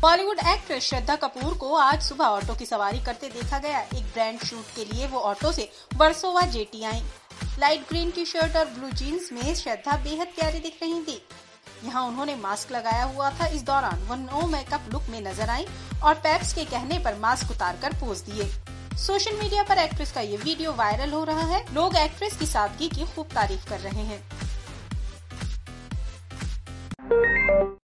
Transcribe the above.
Bollywood actress Shraddha Kapoor को आज सुबह ऑटो की सवारी करते देखा गया। एक ब्रांड शूट के लिए वो ऑटो से वर्सोवा जेटी आई। लाइट ग्रीन टी शर्ट और ब्लू जीन्स में श्रद्धा बेहद प्यारी दिख रही थी। यहाँ उन्होंने मास्क लगाया हुआ था। इस दौरान वो नो मेकअप लुक में नज़र आई और पैप्स के कहने पर मास्क उतार कर पोज दिए। सोशल मीडिया पर एक्ट्रेस का ये वीडियो वायरल हो रहा है। लोग एक्ट्रेस की सादगी की खूब तारीफ़ कर रहे हैं।